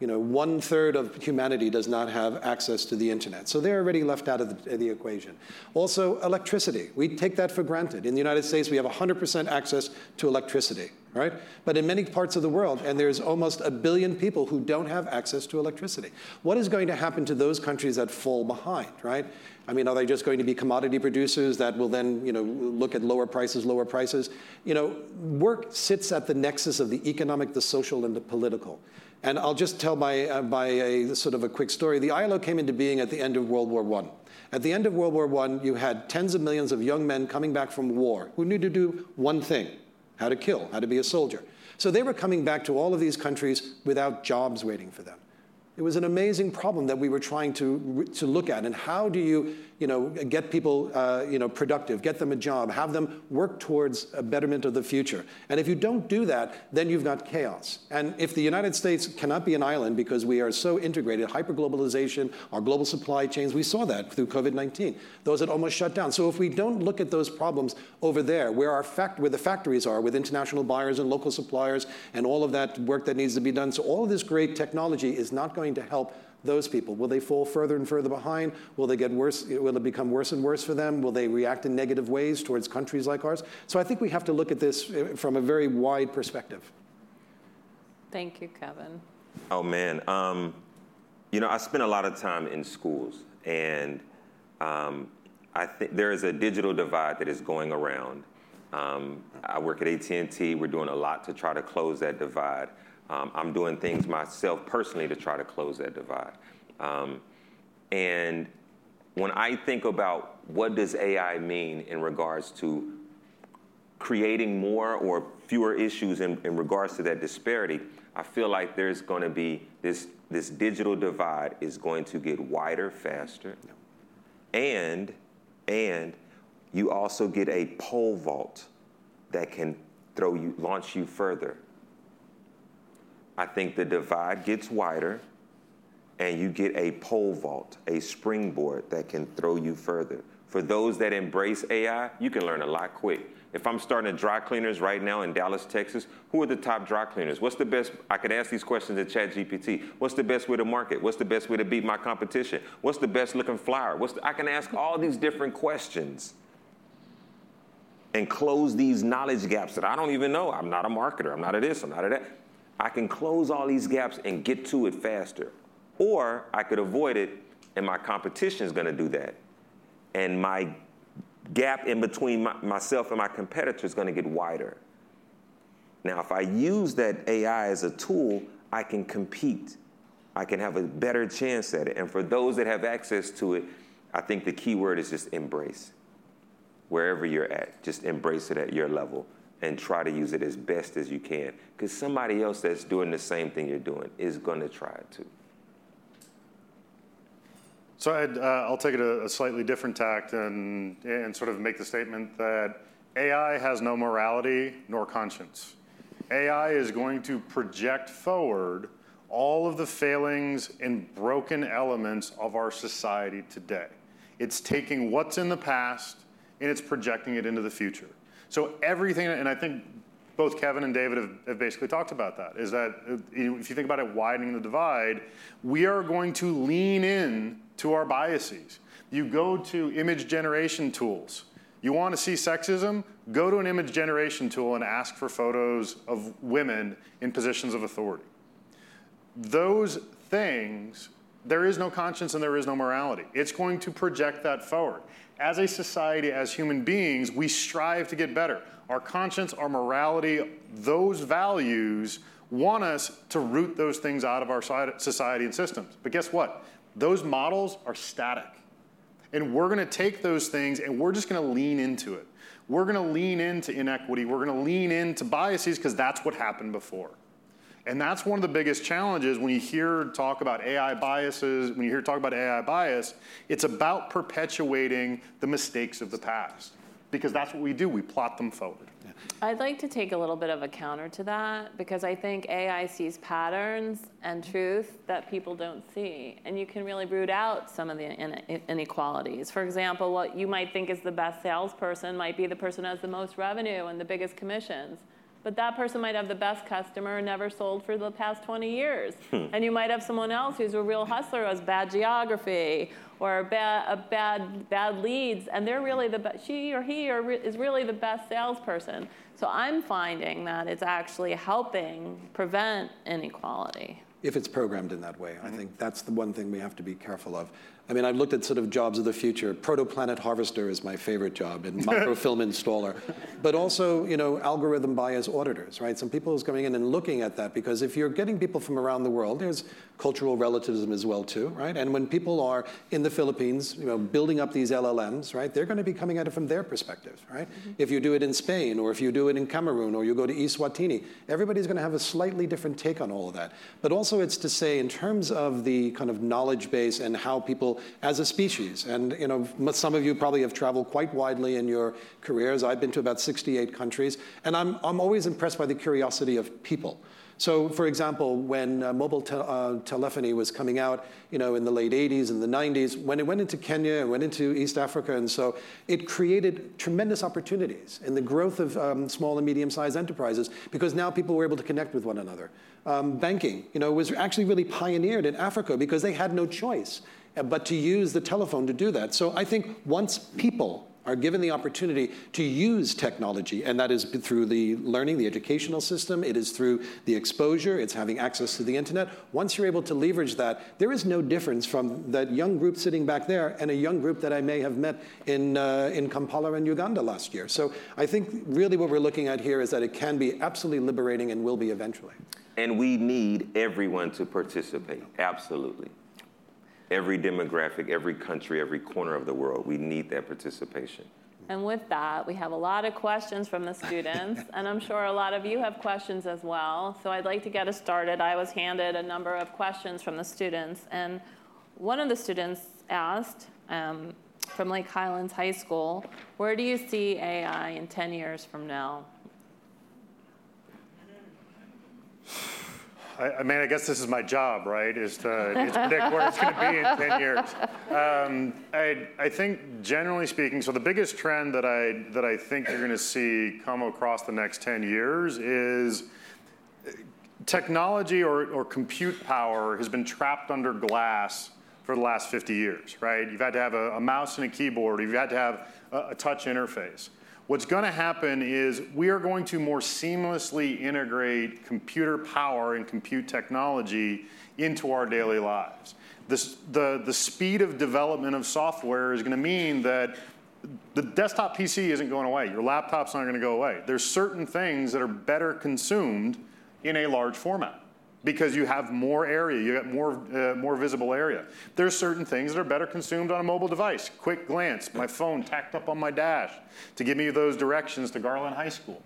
You know, one third of humanity does not have access to the internet. So they're already left out of the, the, equation. Also, electricity. We take that for granted. In the United States, we have 100% access to electricity, right? But in many parts of the world, and there's almost a billion people who don't have access to electricity. What is going to happen to those countries that fall behind, right? I mean, are they just going to be commodity producers that will then, you know, look at lower prices, lower prices? You know, work sits at the nexus of the economic, the social, and the political. And I'll just tell by, uh, by a sort of a quick story. The ILO came into being at the end of World War I. At the end of World War I, you had tens of millions of young men coming back from war who knew to do one thing how to kill, how to be a soldier. So they were coming back to all of these countries without jobs waiting for them. It was an amazing problem that we were trying to, to look at. And how do you you know, get people uh, you know, productive, get them a job, have them work towards a betterment of the future. And if you don't do that, then you've got chaos. And if the United States cannot be an island because we are so integrated, hyperglobalization, our global supply chains, we saw that through COVID-19. Those had almost shut down. So if we don't look at those problems over there, where, our fact, where the factories are, with international buyers and local suppliers and all of that work that needs to be done, so all of this great technology is not going to help those people? Will they fall further and further behind? Will they get worse? Will it become worse and worse for them? Will they react in negative ways towards countries like ours? So I think we have to look at this uh, from a very wide perspective. Thank you, Kevin. Oh man, um, you know I spend a lot of time in schools, and um, I think there is a digital divide that is going around. Um, I work at AT&T. We're doing a lot to try to close that divide. Um, I'm doing things myself personally to try to close that divide. Um, and when I think about what does AI mean in regards to creating more or fewer issues in, in regards to that disparity, I feel like there's going to be this this digital divide is going to get wider faster, and and you also get a pole vault that can throw you launch you further I think the divide gets wider and you get a pole vault, a springboard that can throw you further. For those that embrace AI, you can learn a lot quick. If I'm starting a dry cleaners right now in Dallas, Texas, who are the top dry cleaners? What's the best? I could ask these questions at ChatGPT. What's the best way to market? What's the best way to beat my competition? What's the best looking flower? What's the, I can ask all these different questions and close these knowledge gaps that I don't even know. I'm not a marketer. I'm not a this. I'm not a that. I can close all these gaps and get to it faster. Or I could avoid it and my competition is going to do that. And my gap in between my, myself and my competitor is going to get wider. Now, if I use that AI as a tool, I can compete. I can have a better chance at it. And for those that have access to it, I think the key word is just embrace. Wherever you're at, just embrace it at your level and try to use it as best as you can. Because somebody else that's doing the same thing you're doing is going to try to. So i uh, take it a, a, slightly different tact and, and sort of make the statement that AI has no morality nor conscience. AI is going to project forward all of the failings and broken elements of our society today. It's taking what's in the past and it's projecting it into the future. So everything, and I think both Kevin and David have, have, basically talked about that. Is that uh, if you think about it, widening the divide, we are going to lean in to our biases. You go to image generation tools. You want to see sexism? Go to an image generation tool and ask for photos of women in positions of authority. Those things, there is no conscience and there is no morality. It's going to project that forward. As a society, as human beings, we strive to get better our conscience, our morality, those values want us to root those things out of our society and systems. But guess what? Those models are static. And we're going to take those things and we're just going to lean into it. We're going to lean into inequity. We're going to lean into biases because that's what happened before. And that's one of the biggest challenges when you hear talk about AI biases, when you hear talk about AI bias, it's about perpetuating the mistakes of the past because that's what we do. We plot them forward. I'd like to take a little bit of a counter to that because I think AI sees patterns and truth that people don't see. And you can really root out some of the inequalities. For example, what you might think is the best salesperson might be the person who has the most revenue and the biggest commissions. But that person might have the best customer and never sold for the past 20 years. Hmm. And you might have someone else who's a real hustler who has bad geography or a bad, a bad, bad leads, and they're really the best, she or he or re- is really the best salesperson. So I'm finding that it's actually helping prevent inequality. If it's programmed in that way, I think that's the one thing we have to be careful of. I mean, I've looked at sort of jobs of the future. Protoplanet harvester is my favorite job, and <laughs> microfilm installer. But also, you know, algorithm bias auditors, right? Some people is coming in and looking at that because if you're getting people from around the world, there's cultural relativism as well too, right? And when people are in the Philippines, you know, building up these LLMs, right? They're going to be coming at it from their perspective, right? Mm-hmm. If you do it in Spain, or if you do it in Cameroon, or you go to Eswatini, everybody's going to have a slightly different take on all of that. But also, it's to say in terms of the kind of knowledge base and how people as a species. And you know, some of you probably have traveled quite widely in your careers. I've been to about 68 countries, and I'm, I'm always impressed by the curiosity of people. So, for example, when uh, mobile te- uh, telephony was coming out, you know, in the late 80s and the 90s, when it went into Kenya and went into East Africa, and so it created tremendous opportunities in the growth of um, small and medium-sized enterprises because now people were able to connect with one another. Um, banking, you know, was actually really pioneered in Africa because they had no choice but to use the telephone to do that. So I think once people are given the opportunity to use technology, and that is through the learning, the educational system, it is through the exposure, it's having access to the internet. Once you're able to leverage that, there is no difference from that young group sitting back there and a young group that I may have met in, uh, in Kampala and Uganda last year. So I think really what we're looking at here is that it can be absolutely liberating and will be eventually. And we need everyone to participate, absolutely every demographic, every country, every corner of the world. We need that participation. And with that, we have a lot of questions from the students, <laughs> and I'm sure a lot of you have questions as well. So I'd like to get us started. I was handed a number of questions from the students, and one of the students asked um, from Lake Highlands High School, where do you see AI in 10 years from now? I, I, mean, I guess this is my job, right? Is to, is predict where it's going to be in 10 <laughs> years. Um, I, I think, generally speaking, so the biggest trend that I that I think you're going to see come across the next 10 years is technology or, or compute power has been trapped under glass for the last 50 years, right? You've had to have a, a mouse and a keyboard. You've had to have a, a touch interface. What's going to happen is we are going to more seamlessly integrate computer power and compute technology into our daily lives. The, the speed of development of software is going to mean that the desktop PC isn't going away. Your laptop's not going to go away. There's certain things that are better consumed in a large format because you have more area, you got more, uh, more visible area. There's certain things that are better consumed on a mobile device. Quick glance, my phone tacked up on my dash to give me those directions to Garland High School.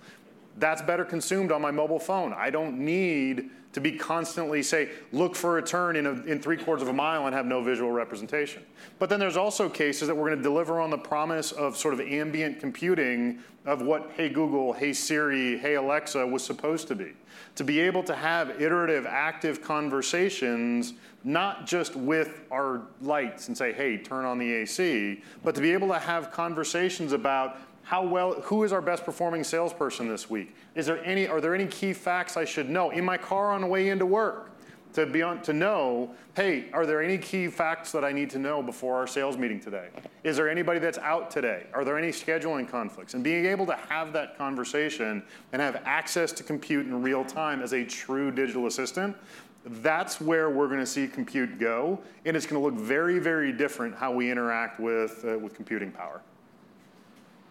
That's better consumed on my mobile phone. I don't need to be constantly say, look for a turn in, a, in three quarters of a mile and have no visual representation. But then there's also cases that we're going to deliver on the promise of sort of ambient computing of what Hey Google, Hey Siri, Hey Alexa was supposed to be to be able to have iterative, active conversations, not just with our lights and say, hey, turn on the AC, but to be able to have conversations about how well, who is our best performing salesperson this week? Is there any, are there any key facts I should know in my car on the way into work? To be on, to know, hey, are there any key facts that I need to know before our sales meeting today? Is there anybody that's out today? Are there any scheduling conflicts? And being able to have that conversation and have access to compute in real time as a true digital assistant, that's where we're going to see compute go, and it's going to look very, very different how we interact with uh, with computing power.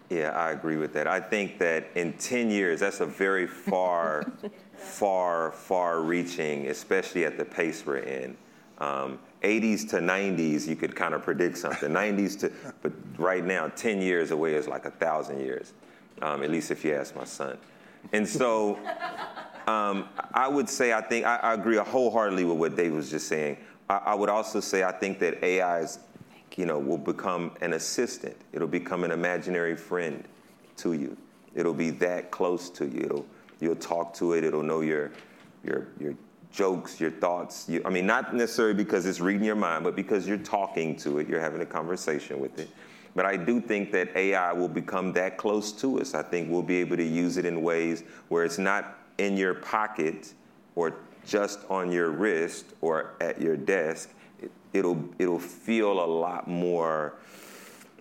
Yeah, I agree with that. I think that in 10 years, that's a very far, <laughs> far, far reaching, especially at the pace we're in. Um, 80s to 90s, you could kind of predict something. 90s to, but right now, 10 years away is like a thousand years, um, at least if you ask my son. And so <laughs> um, I would say I think I, I, agree wholeheartedly with what Dave was just saying. I, I would also say I think that AI is you know, will become an assistant. It'll become an imaginary friend to you. It'll be that close to you. It'll, you'll talk to it. It'll know your, your, your jokes, your thoughts. You, I mean, not necessarily because it's reading your mind, but because you're talking to it. You're having a conversation with it. But I do think that AI will become that close to us. I think we'll be able to use it in ways where it's not in your pocket or just on your wrist or at your desk it'll it'll feel a lot more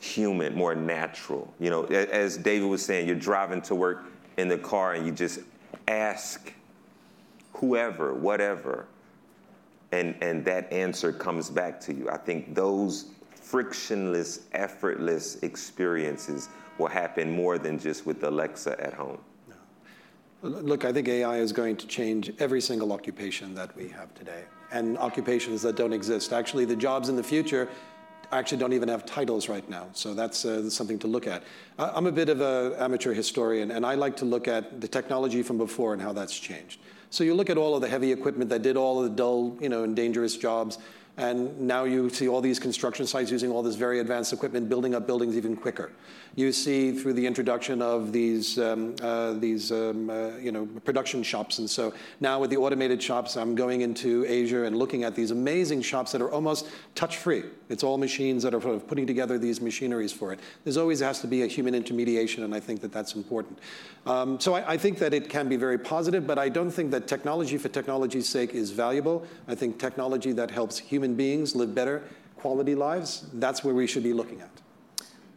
human, more natural. You know, as David was saying, you're driving to work in the car and you just ask whoever, whatever, and and that answer comes back to you. I think those frictionless, effortless experiences will happen more than just with Alexa at home. Look, I think AI is going to change every single occupation that we have today and occupations that don't exist. Actually, the jobs in the future actually don't even have titles right now. So that's uh, something to look at. I'm a bit of an amateur historian, and I like to look at the technology from before and how that's changed. So you look at all of the heavy equipment that did all of the dull, you know, and dangerous jobs, and now you see all these construction sites using all this very advanced equipment, building up buildings even quicker you see through the introduction of these, um, uh, um, uh, production shops. And so now with the automated shops, I'm going into Asia and looking at these amazing shops that are almost touch-free. It's all machines that are putting together these machineries for it. There's always has to be a human intermediation, and I think that that's important. Um, so I think that it can be very positive, but I don't think that technology for technology's sake is valuable. I think technology that helps human beings live better quality lives, that's where we should be looking at.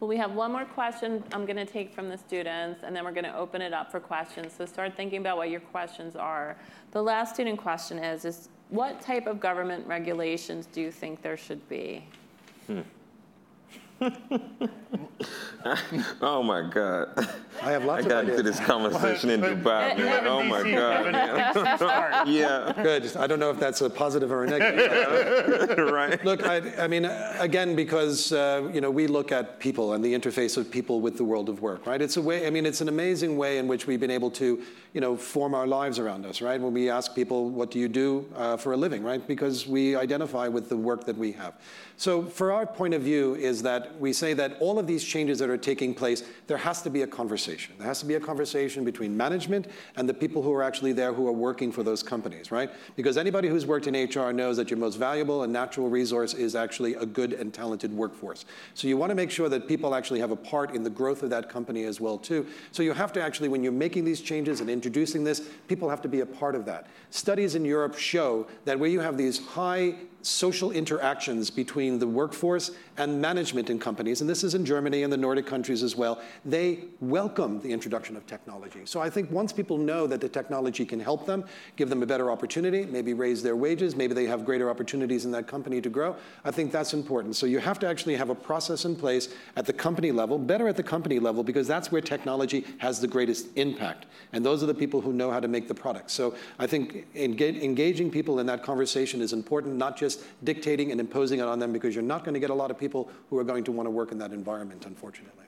Well, we have one more question I'm going to take from the students, and then we're going to open it up for questions. So start thinking about what your questions are. The last student question is, is what type of government regulations do you think there should be? Hmm. <laughs> oh my God. I have lots I got into this conversation in Dubai, man. Oh my God. <laughs> yeah. Good. I don't know if that's a positive or a negative. <laughs> right. Look, I, I, mean, again, because uh, you know we look at people and the interface of people with the world of work, right? It's a way. I mean, it's an amazing way in which we've been able to, you know, form our lives around us, right? When we ask people, "What do you do uh, for a living?" Right? Because we identify with the work that we have. So, for our point of view, is that we say that all of these changes that are taking place, there has to be a conversation. There has to be a conversation between management and the people who are actually there who are working for those companies, right? Because anybody who's worked in HR knows that your most valuable and natural resource is actually a good and talented workforce. So you want to make sure that people actually have a part in the growth of that company as well, too. So you have to actually, when you're making these changes and introducing this, people have to be a part of that. Studies in Europe show that where you have these high social interactions between the workforce and management in companies, and this is in Germany and the Nordic countries as well, they welcome the introduction of technology. So I think once people know that the technology can help them, give them a better opportunity, maybe raise their wages, maybe they have greater opportunities in that company to grow, I think that's important. So you have to actually have a process in place at the company level, better at the company level, because that's where technology has the greatest impact. And those are the people who know how to make the product. So I think engaging people in that conversation is important, not just just dictating and imposing it on them because you're not going to get a lot of people who are going to want to work in that environment, unfortunately.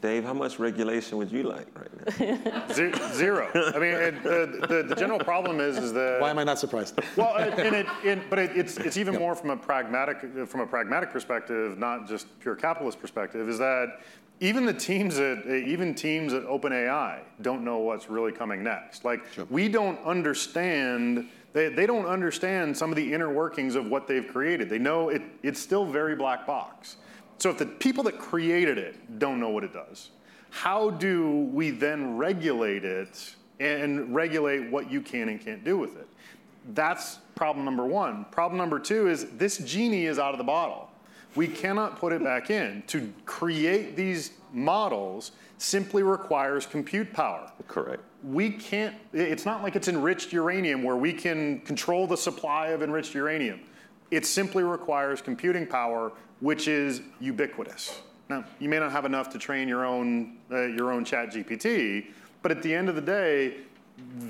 Dave, how much regulation would you like right now? <laughs> Zero. I mean, it, the, the, the, general problem is, is that. Why am I not surprised? <laughs> Well, and it, it, but it, it's, it's even yep. more from a pragmatic from a pragmatic perspective, not just pure capitalist perspective, is that even the teams at even teams at OpenAI don't know what's really coming next. Like sure. we don't understand they, they don't understand some of the inner workings of what they've created. They know it, it's still very black box. So if the people that created it don't know what it does, How do we then regulate it and regulate what you can and can't do with it? That's problem number one. Problem number two is this genie is out of the bottle. We cannot put it back in. To create these models simply requires compute power. Correct. We can't, it's not like it's enriched uranium where we can control the supply of enriched uranium. It simply requires computing power, which is ubiquitous. Now, you may not have enough to train your own, uh, your own chat GPT, but at the end of the day,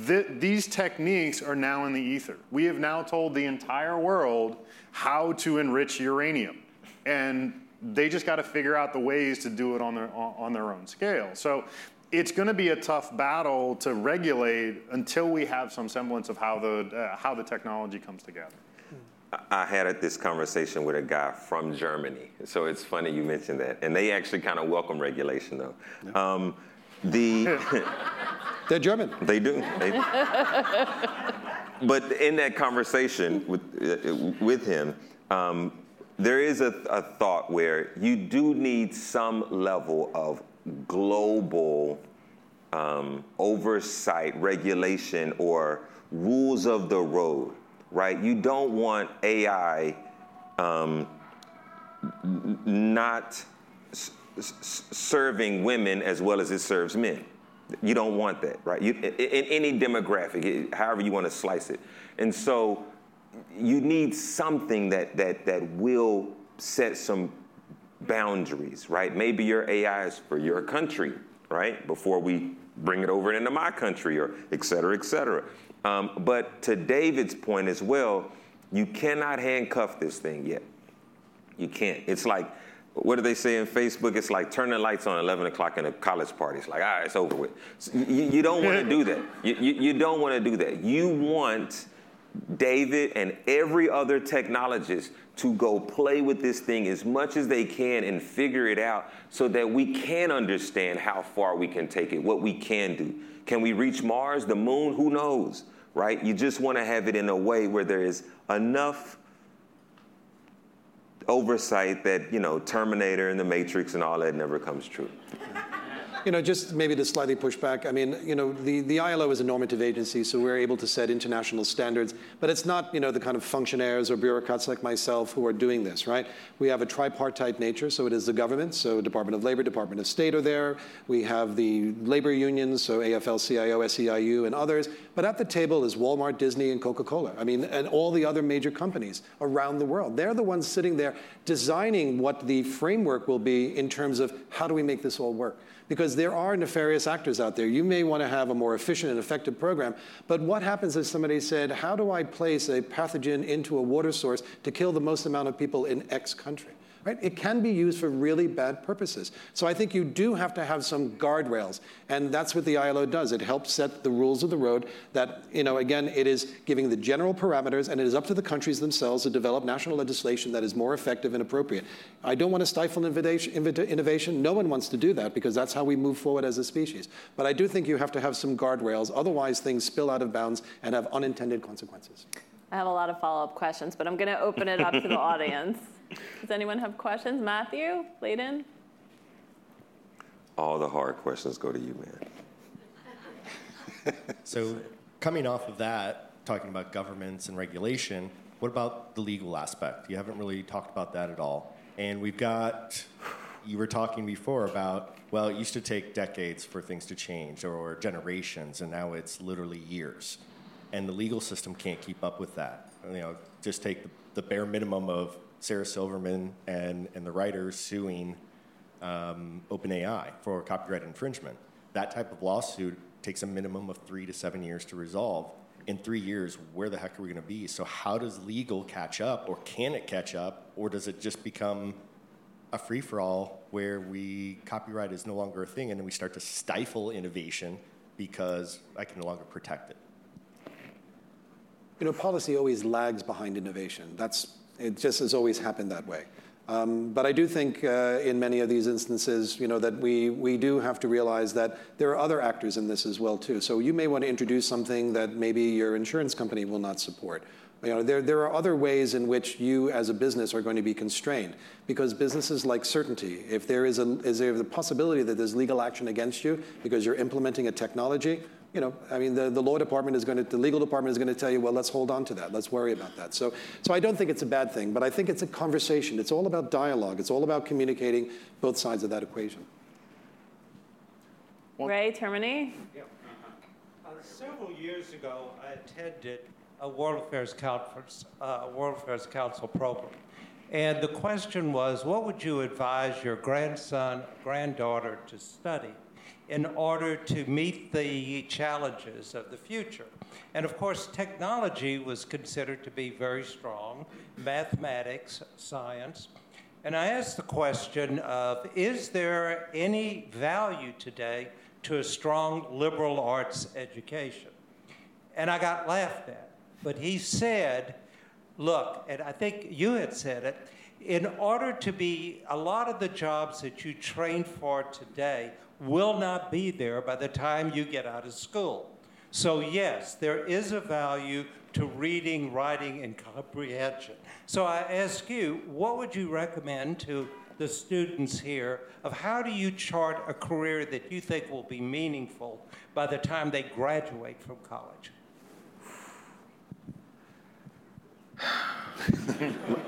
th these techniques are now in the ether. We have now told the entire world how to enrich uranium. And they just got to figure out the ways to do it on their, on their own scale. So it's going to be a tough battle to regulate until we have some semblance of how the, uh, how the technology comes together. I had this conversation with a guy from Germany. So it's funny you mentioned that. And they actually kind of welcome regulation, though. Yeah. Um, the <laughs> They're German. They do. They, but in that conversation with, uh, with him, um, there is a, a thought where you do need some level of global um, oversight, regulation, or rules of the road, right? You don't want AI um, not s- s- serving women as well as it serves men. You don't want that, right? You, in, in any demographic, however you want to slice it. And so you need something that, that, that will set some boundaries, right? Maybe your AI is for your country, right? Before we bring it over into my country or et cetera, et cetera. Um, but to David's point as well, you cannot handcuff this thing yet. You can't. It's like, what do they say in Facebook? It's like turn the lights on 11 o'clock in a college party. It's like, all right, it's over with. So you, you, don't want to do that. <laughs> You, you, you don't want to do that. You want David and every other technologist to go play with this thing as much as they can and figure it out so that we can understand how far we can take it, what we can do. Can we reach Mars, the moon? Who knows, right? You just want to have it in a way where there is enough oversight that, you know, Terminator and the Matrix and all that never comes true. You know, just maybe to slightly push back, I mean, you know, the, the ILO is a normative agency, so we're able to set international standards, but it's not, you know, the kind of functionaries or bureaucrats like myself who are doing this, right? We have a tripartite nature, so it is the government, so Department of Labor, Department of State are there. We have the labor unions, so AFL-CIO, SEIU, and others. But at the table is Walmart, Disney, and Coca-Cola. I mean, and all the other major companies around the world. They're the ones sitting there designing what the framework will be in terms of how do we make this all work because there are nefarious actors out there. You may want to have a more efficient and effective program, but what happens if somebody said, how do I place a pathogen into a water source to kill the most amount of people in X country? Right? It can be used for really bad purposes. So I think you do have to have some guardrails, and that's what the ILO does. It helps set the rules of the road that, you know, again, it is giving the general parameters, and it is up to the countries themselves to develop national legislation that is more effective and appropriate. I don't want to stifle innovation. No one wants to do that because that's how we move forward as a species. But I do think you have to have some guardrails, otherwise things spill out of bounds and have unintended consequences. I have a lot of follow-up questions, but I'm going to open it up to the <laughs> audience. Does anyone have questions? Matthew, Layden? All the hard questions go to you, man. so, coming off of that, talking about governments and regulation, what about the legal aspect? You haven't really talked about that at all. And we've got, you were talking before about, well, it used to take decades for things to change or generations, and now it's literally years. And the legal system can't keep up with that. You know, just take the, the bare minimum of Sarah Silverman and, and the writers suing um, OpenAI for copyright infringement. That type of lawsuit takes a minimum of three to seven years to resolve. In three years, where the heck are we going to be? So, how does legal catch up, or can it catch up, or does it just become a free for all where we copyright is no longer a thing and then we start to stifle innovation because I can no longer protect it? You know, policy always lags behind innovation. That's it just has always happened that way. Um, but I do think uh, in many of these instances, you know, that we, we do have to realize that there are other actors in this as well too. So you may want to introduce something that maybe your insurance company will not support, You know, there, there are other ways in which you as a business are going to be constrained because businesses like certainty. If there is, a, is there the possibility that there's legal action against you because you're implementing a technology, you know, I mean, the, the law department is going to, the legal department is going to tell you, well, let's hold on to that. Let's worry about that. So, so I don't think it's a bad thing, but I think it's a conversation. It's all about dialogue. It's all about communicating both sides of that equation. Ray Termini? Yeah. Uh, several years ago, I attended a World Affairs Conference, uh, World Affairs Council program. And the question was, what would you advise your grandson, granddaughter to study in order to meet the challenges of the future? And of course, technology was considered to be very strong, mathematics, science. And I asked the question of, is there any value today to a strong liberal arts education? And I got laughed at. But he said, look, and I think you had said it, in order to be, a lot of the jobs that you train for today will not be there by the time you get out of school. So, yes, there is a value to reading, writing, and comprehension. So, I ask you, what would you recommend to the students here of how do you chart a career that you think will be meaningful by the time they graduate from college? <laughs>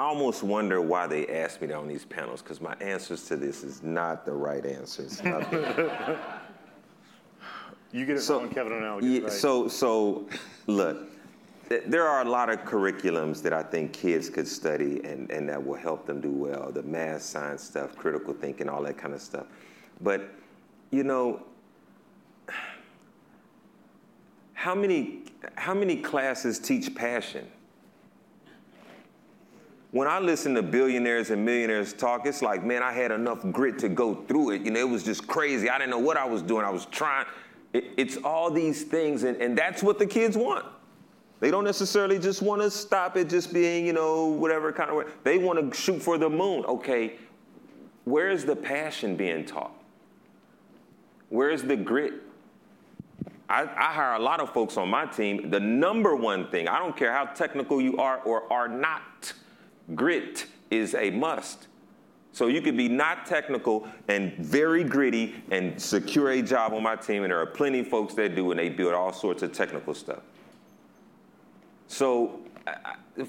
I almost wonder why they asked me that on these panels because my answers to this is not the right answers. <laughs> you get it so, wrong, Kevin O'Neill. Yeah, right. So, so look, there are a lot of curriculums that I think kids could study and, and that will help them do well. The math, science stuff, critical thinking, all that kind of stuff. But, you know, how many, how many classes teach passion? When I listen to billionaires and millionaires talk, it's like, man, I had enough grit to go through it. You know, it was just crazy. I didn't know what I was doing. I was trying. It, it's all these things, and, and that's what the kids want. They don't necessarily just want to stop it just being, you know, whatever kind of way. They want to shoot for the moon. Okay, where's the passion being taught? Where's the grit? I, I, hire a lot of folks on my team. The number one thing, I don't care how technical you are or are not, grit is a must. So you could be not technical and very gritty and secure a job on my team, and there are plenty of folks that do, and they build all sorts of technical stuff. So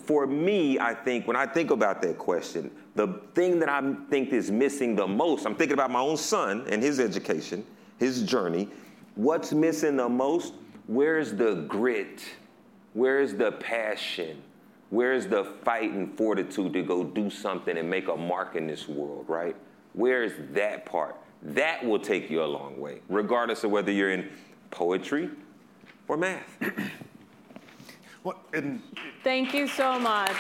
for me, I think when I think about that question, the thing that I think is missing the most, I'm thinking about my own son and his education, his journey, What's missing the most? Where's the grit? Where's the passion? Where's the fight and fortitude to go do something and make a mark in this world, right? Where's that part? That will take you a long way, regardless of whether you're in poetry or math. <clears throat> well, Thank you so much.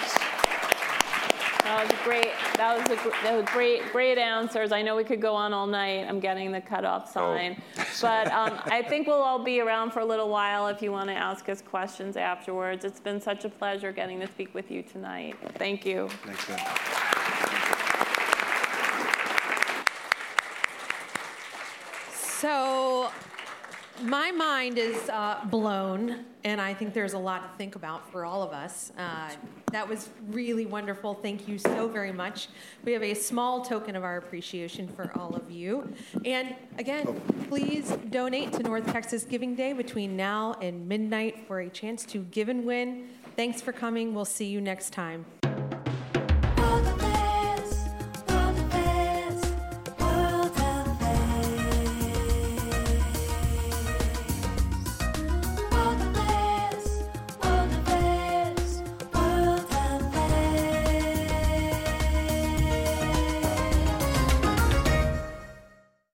That was great. That was a that was great, great answers. I know we could go on all night. I'm getting the cutoff oh. sign, oh. but um, I think we'll all be around for a little while if you want to ask us questions afterwards. It's been such a pleasure getting to speak with you tonight. Thank you. Thanks, Ben. So my mind is uh, blown, and I think there's a lot to think about for all of us. Uh, that was really wonderful. Thank you so very much. We have a small token of our appreciation for all of you. And again, please donate to North Texas Giving Day between now and midnight for a chance to give and win. Thanks for coming. We'll see you next time.